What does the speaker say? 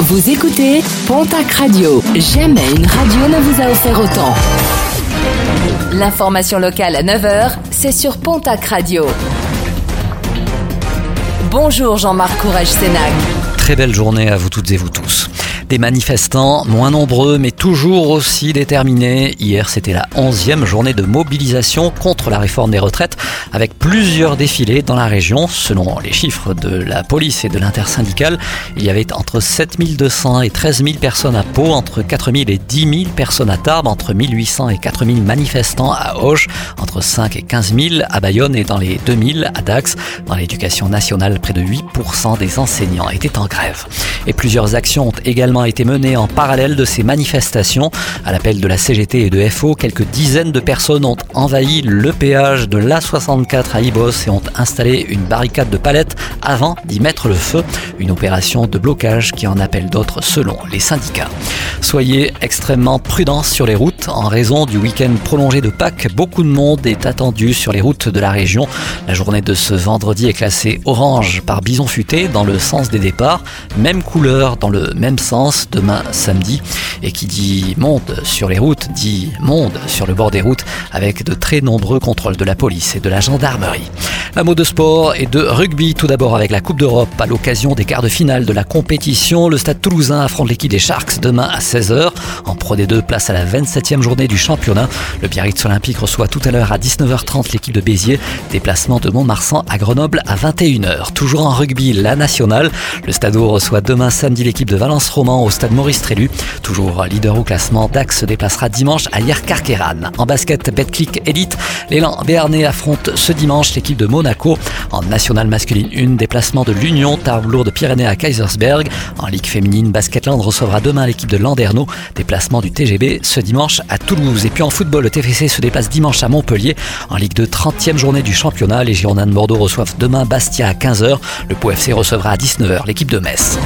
Vous écoutez Pontac Radio. Jamais une radio ne vous a offert autant. L'information locale à 9h, c'est sur Pontac Radio. Bonjour Jean-Marc Courage Sénac. Très belle journée à vous toutes et vous tous. Manifestants moins nombreux mais toujours aussi déterminés. Hier, c'était la onzième journée de mobilisation contre la réforme des retraites avec plusieurs défilés dans la région. Selon les chiffres de la police et de l'intersyndicale, il y avait entre 7200 et 13 000 personnes à Pau, entre 4 000 et 10 000 personnes à Tarbes, entre 1800 et 4 000 manifestants à Auch, entre 5 et 15 000 à Bayonne et dans les 2000 à Dax. Dans l'éducation nationale, près de 8% des enseignants étaient en grève. Et plusieurs actions ont également été mené en parallèle de ces manifestations. À l'appel de la CGT et de FO, quelques dizaines de personnes ont envahi le péage de l'A64 à Ibos et ont installé une barricade de palettes avant d'y mettre le feu. Une opération de blocage qui en appelle d'autres selon les syndicats. Soyez extrêmement prudents sur les routes. En raison du week-end prolongé de Pâques, beaucoup de monde est attendu sur les routes de la région. La journée de ce vendredi est classée orange par bison futé dans le sens des départs, même couleur dans le même sens demain samedi. Et qui dit monde sur les routes dit monde sur le bord des routes avec de très nombreux contrôles de la police et de la gendarmerie. Un mot de sport et de rugby tout d'abord avec la Coupe d'Europe à l'occasion des quarts de finale de la compétition. Le stade toulousain affronte l'équipe des Sharks demain à 16h. En Pro D2, place à la 27e journée du championnat. Le Biarritz Olympique reçoit tout à l'heure à 19h30 l'équipe de Béziers. Déplacement de Montmarsan à Grenoble à 21h. Toujours en rugby, la nationale. Le stade reçoit demain samedi l'équipe de Valence Au stade Maurice Trélu. Toujours leader au classement, Dax se déplacera dimanche à Hier-Carqueran. En basket, Betclic Elite, l'élan béarnais affronte ce dimanche l'équipe de Monaco en nationale masculine 1, déplacement de l'Union Tarbes de Pyrénées à Kaisersberg. En Ligue féminine, Basketland recevra demain l'équipe de Landerneau. Déplacement du TGB ce dimanche à Toulouse. Et puis en football, le TFC se déplace dimanche à Montpellier. En Ligue 2, 30e journée du championnat. Les Girondins de Bordeaux reçoivent demain Bastia à 15h. Le Pau FC recevra à 19h l'équipe de Metz.